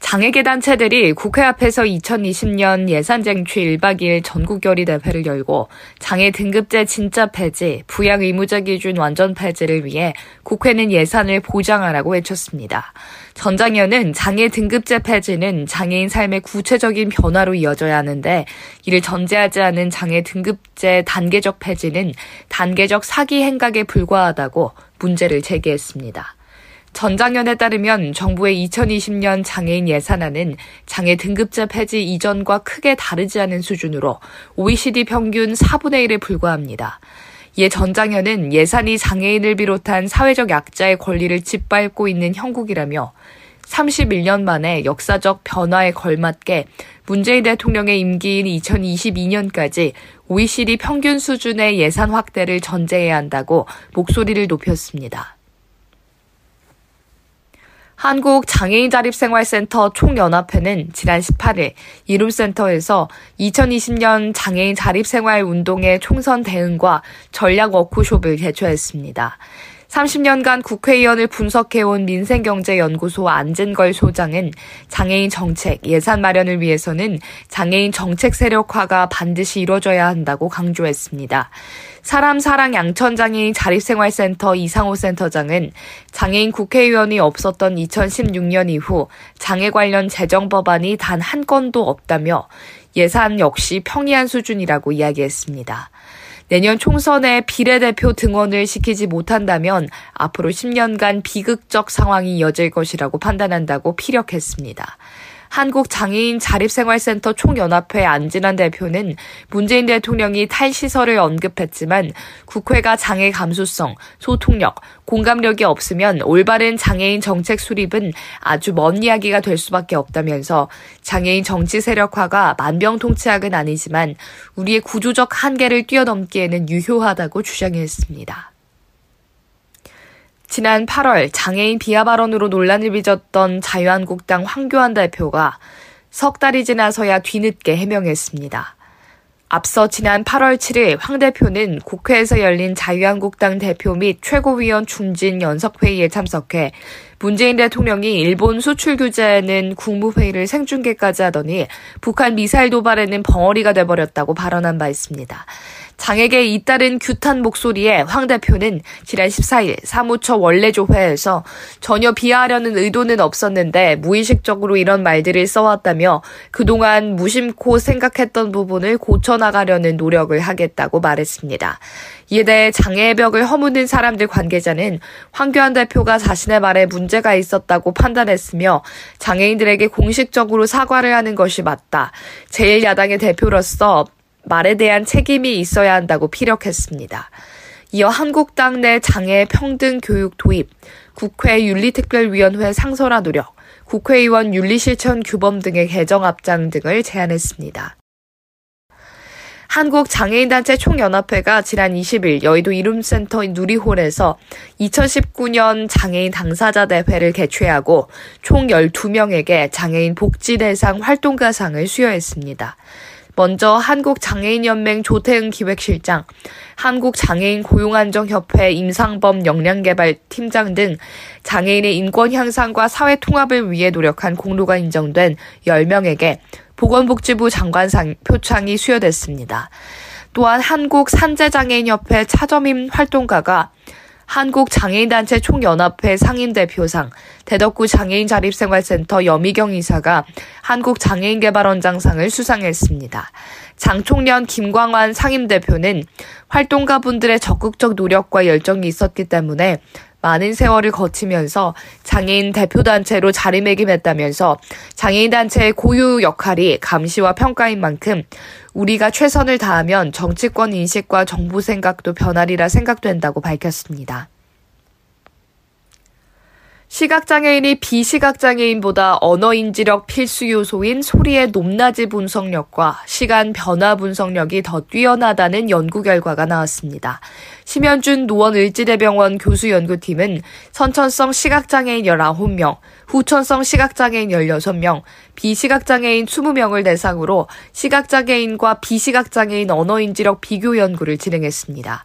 장애계 단체들이 국회 앞에서 2020년 예산 쟁취 1박 2일 전국결의 대회를 열고 장애 등급제 진짜 폐지, 부양 의무자 기준 완전 폐지를 위해 국회는 예산을 보장하라고 외쳤습니다. 전장현은 장애 등급제 폐지는 장애인 삶의 구체적인 변화로 이어져야 하는데 이를 전제하지 않은 장애 등급제 단계적 폐지는 단계적 사기 행각에 불과하다고 문제를 제기했습니다. 전장현에 따르면 정부의 2020년 장애인 예산안은 장애 등급제 폐지 이전과 크게 다르지 않은 수준으로 OECD 평균 4분의 1에 불과합니다. 이에 전장현은 예산이 장애인을 비롯한 사회적 약자의 권리를 짓밟고 있는 형국이라며 31년 만에 역사적 변화에 걸맞게 문재인 대통령의 임기인 2022년까지 OECD 평균 수준의 예산 확대를 전제해야 한다고 목소리를 높였습니다. 한국장애인자립생활센터 총연합회는 지난 18일 이룸센터에서 2020년 장애인 자립생활 운동의 총선 대응과 전략 워크숍을 개최했습니다. 30년간 국회의원을 분석해온 민생경제연구소 안진걸 소장은 장애인 정책, 예산 마련을 위해서는 장애인 정책 세력화가 반드시 이뤄져야 한다고 강조했습니다. 사람 사랑 양천장애인 자립생활센터 이상호 센터장은 장애인 국회의원이 없었던 2016년 이후 장애 관련 재정 법안이 단 한 건도 없다며 예산 역시 평이한 수준이라고 이야기했습니다. 내년 총선에 비례대표 등원을 시키지 못한다면 앞으로 10년간 비극적 상황이 이어질 것이라고 판단한다고 피력했습니다. 한국장애인 자립생활센터 총연합회 안진환 대표는 문재인 대통령이 탈시설을 언급했지만 국회가 장애 감수성, 소통력, 공감력이 없으면 올바른 장애인 정책 수립은 아주 먼 이야기가 될 수밖에 없다면서 장애인 정치 세력화가 만병통치약은 아니지만 우리의 구조적 한계를 뛰어넘기에는 유효하다고 주장했습니다. 지난 8월 장애인 비하 발언으로 논란을 빚었던 자유한국당 황교안 대표가 석 달이 지나서야 뒤늦게 해명했습니다. 앞서 지난 8월 7일 황 대표는 국회에서 열린 자유한국당 대표 및 최고위원 중진 연석회의에 참석해 문재인 대통령이 일본 수출 규제에는 국무회의를 생중계까지 하더니 북한 미사일 도발에는 벙어리가 돼버렸다고 발언한 바 있습니다. 장에게 잇따른 규탄 목소리에 황 대표는 지난 14일 사무처 원래조회에서 전혀 비하하려는 의도는 없었는데 무의식적으로 이런 말들을 써왔다며 그동안 무심코 생각했던 부분을 고쳐나가려는 노력을 하겠다고 말했습니다. 이에 대해 장애의 벽을 허무는 사람들 관계자는 황교안 대표가 자신의 말에 문제가 있었다고 판단했으며 장애인들에게 공식적으로 사과를 하는 것이 맞다. 제1야당의 대표로서 말에 대한 책임이 있어야 한다고 피력했습니다. 이어 한국당 내 장애 평등 교육 도입, 국회 윤리특별위원회 상설화 노력, 국회의원 윤리실천 규범 등의 개정 앞장 등을 제안했습니다. 한국장애인단체 총연합회가 지난 20일 여의도 이룸센터 누리홀에서 2019년 장애인 당사자 대회를 개최하고 총 12명에게 장애인 복지대상 활동가상을 수여했습니다. 먼저 한국장애인연맹 조태은 기획실장, 한국장애인 고용안정협회 임상범 역량개발 팀장 등 장애인의 인권 향상과 사회 통합을 위해 노력한 공로가 인정된 10명에게 보건복지부 장관상 표창이 수여됐습니다. 또한 한국산재장애인협회 차점임 활동가가 한국장애인단체 총연합회 상임대표상, 대덕구 장애인자립생활센터 여미경 이사가 한국장애인개발원장상을 수상했습니다. 장총련 김광환 상임대표는 활동가분들의 적극적 노력과 열정이 있었기 때문에 많은 세월을 거치면서 장애인 대표단체로 자리매김했다면서 장애인 단체의 고유 역할이 감시와 평가인 만큼 우리가 최선을 다하면 정치권 인식과 정부 생각도 변하리라 생각된다고 밝혔습니다. 시각장애인이 비시각장애인보다 언어인지력 필수 요소인 소리의 높낮이 분석력과 시간 변화 분석력이 더 뛰어나다는 연구 결과가 나왔습니다. 심현준 노원을지대병원 교수연구팀은 선천성 시각장애인 19명, 후천성 시각장애인 16명, 비시각장애인 20명을 대상으로 시각장애인과 비시각장애인 언어인지력 비교 연구를 진행했습니다.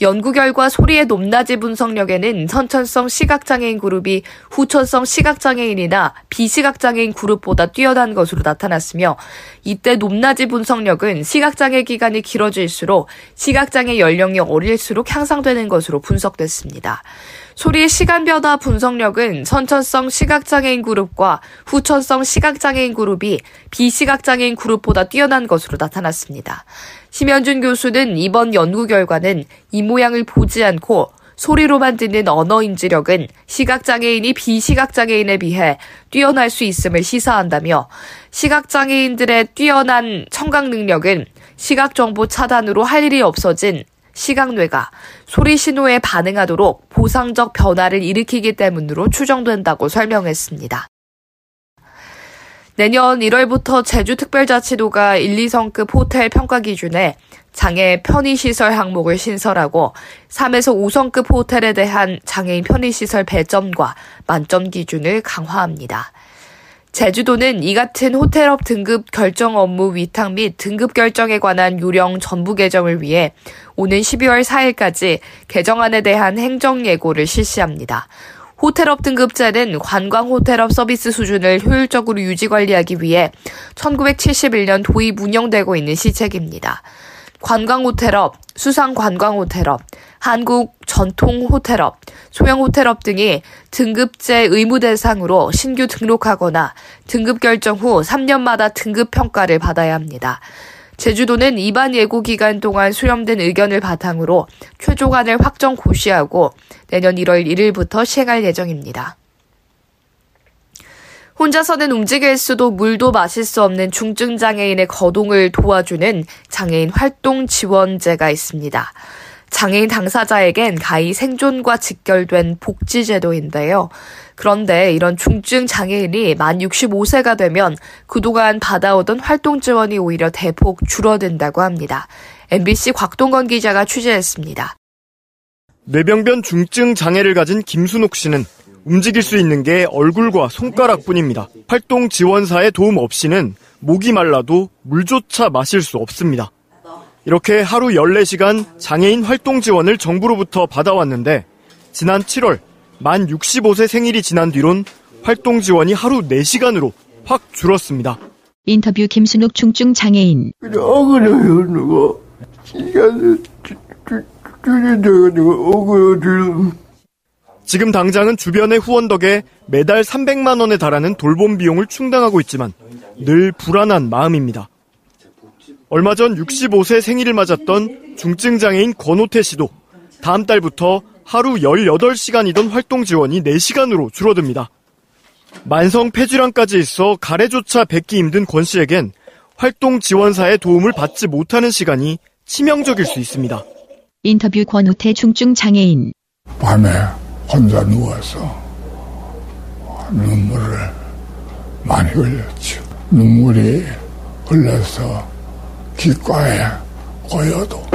연구 결과 소리의 높낮이 분석력에는 선천성 시각장애인 그룹이 후천성 시각장애인이나 비시각장애인 그룹보다 뛰어난 것으로 나타났으며 이때 높낮이 분석력은 시각장애 기간이 길어질수록 시각장애 연령이 어릴수록 향상되는 것으로 분석됐습니다. 소리의 시간 변화 분석력은 선천성 시각장애인 그룹과 후천성 시각장애인 그룹이 비시각장애인 그룹보다 뛰어난 것으로 나타났습니다. 심현준 교수는 이번 연구 결과는 이 모양을 보지 않고 소리로만 듣는 언어 인지력은 시각장애인이 비시각장애인에 비해 뛰어날 수 있음을 시사한다며 시각장애인들의 뛰어난 청각 능력은 시각정보 차단으로 할 일이 없어진 시각뇌가 소리 신호에 반응하도록 보상적 변화를 일으키기 때문으로 추정된다고 설명했습니다. 내년 1월부터 제주특별자치도가 1, 2성급 호텔 평가 기준에 장애 편의시설 항목을 신설하고 3에서 5성급 호텔에 대한 장애인 편의시설 배점과 만점 기준을 강화합니다. 제주도는 이 같은 호텔업 등급 결정 업무 위탁 및 등급 결정에 관한 요령 전부 개정을 위해 오는 12월 4일까지 개정안에 대한 행정 예고를 실시합니다. 호텔업 등급제는 관광 호텔업 서비스 수준을 효율적으로 유지 관리하기 위해 1971년 도입 운영되고 있는 시책입니다. 관광호텔업, 수상관광호텔업, 한국 전통 호텔업, 소형 호텔업 등이 등급제 의무 대상으로 신규 등록하거나 등급 결정 후 3년마다 등급 평가를 받아야 합니다. 제주도는 이반 예고 기간 동안 수렴된 의견을 바탕으로 최종안을 확정 고시하고 내년 1월 1일부터 시행할 예정입니다. 혼자서는 움직일 수도 물도 마실 수 없는 중증 장애인의 거동을 도와주는 장애인 활동 지원제가 있습니다. 장애인 당사자에겐 가히 생존과 직결된 복지제도인데요. 그런데 이런 중증 장애인이 만 65세가 되면 그동안 받아오던 활동 지원이 오히려 대폭 줄어든다고 합니다. MBC 곽동건 기자가 취재했습니다. 뇌병변 중증 장애를 가진 김순옥 씨는 움직일 수 있는 게 얼굴과 손가락뿐입니다. 활동 지원사의 도움 없이는 목이 말라도 물조차 마실 수 없습니다. 이렇게 하루 14시간 장애인 활동 지원을 정부로부터 받아왔는데 지난 7월 만 65세 생일이 지난 뒤론 활동 지원이 하루 4시간으로 확 줄었습니다. 인터뷰 김순욱 중증 장애인. 억울해요, 누가. 시간을 줄여줘가지고 억울해요. 지금 당장은 주변의 후원 덕에 매달 300만 원에 달하는 돌봄 비용을 충당하고 있지만 늘 불안한 마음입니다. 얼마 전 65세 생일을 맞았던 중증 장애인 권호태 씨도 다음 달부터 하루 18시간이던 활동 지원이 4시간으로 줄어듭니다. 만성 폐질환까지 있어 가래조차 뱉기 힘든 권 씨에겐 활동 지원사의 도움을 받지 못하는 시간이 치명적일 수 있습니다. 인터뷰 권우태 중증 장애인. 밤에 혼자 누워서 눈물을 많이 흘렸죠. 눈물이 흘러서 기과에 고여도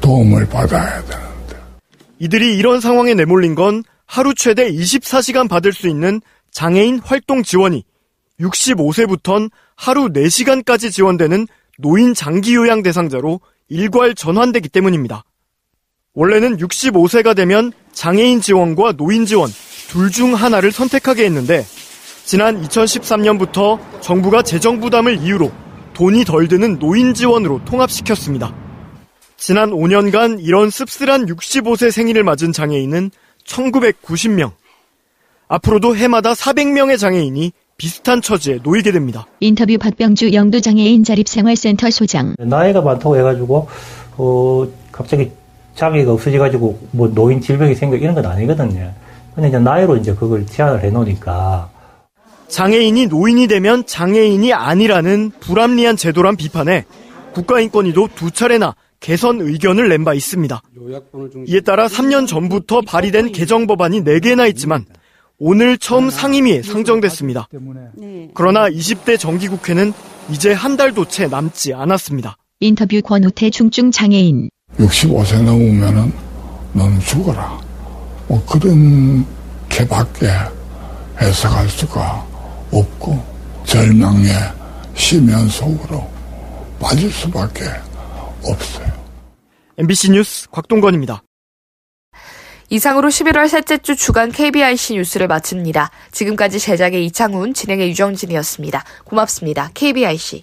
도움을 받아야 되는데. 이들이 이런 상황에 내몰린 건 하루 최대 24시간 받을 수 있는 장애인 활동 지원이 65세부턴 하루 4시간까지 지원되는 노인 장기 요양 대상자로 일괄 전환되기 때문입니다. 원래는 65세가 되면 장애인 지원과 노인 지원 둘 중 하나를 선택하게 했는데 지난 2013년부터 정부가 재정 부담을 이유로 돈이 덜 드는 노인 지원으로 통합시켰습니다. 지난 5년간 이런 씁쓸한 65세 생일을 맞은 장애인은 1990명. 앞으로도 해마다 400명의 장애인이 비슷한 처지에 놓이게 됩니다. 인터뷰 박병주 영도장애인 자립생활센터 소장. 나이가 많다고 해가지고 어 갑자기 자기가 없어져가지고 뭐 노인 질병이 생겨 이런 건 아니거든요. 근데 이제 나이로 이제 그걸 제한을 해놓으니까 장애인이 노인이 되면 장애인이 아니라는 불합리한 제도란 비판에 국가인권위도 두 차례나 개선 의견을 낸 바 있습니다. 이에 따라 3년 전부터 발의된 개정 법안이 4개나 있지만 오늘 처음 상임위에 상정됐습니다. 그러나 20대 정기국회는 이제 한 달도 채 남지 않았습니다. 인터뷰 권우태 중증 장애인 65세 넘으면은 너는 죽어라. 뭐 그런 개밖에 해석할 수가 없고 절망의 심연 속으로 빠질 수밖에 없어요. MBC 뉴스 곽동건입니다. 이상으로 11월 셋째 주 주간 KBIC 뉴스를 마칩니다. 지금까지 제작의 이창훈, 진행의 유정진이었습니다. 고맙습니다. KBIC.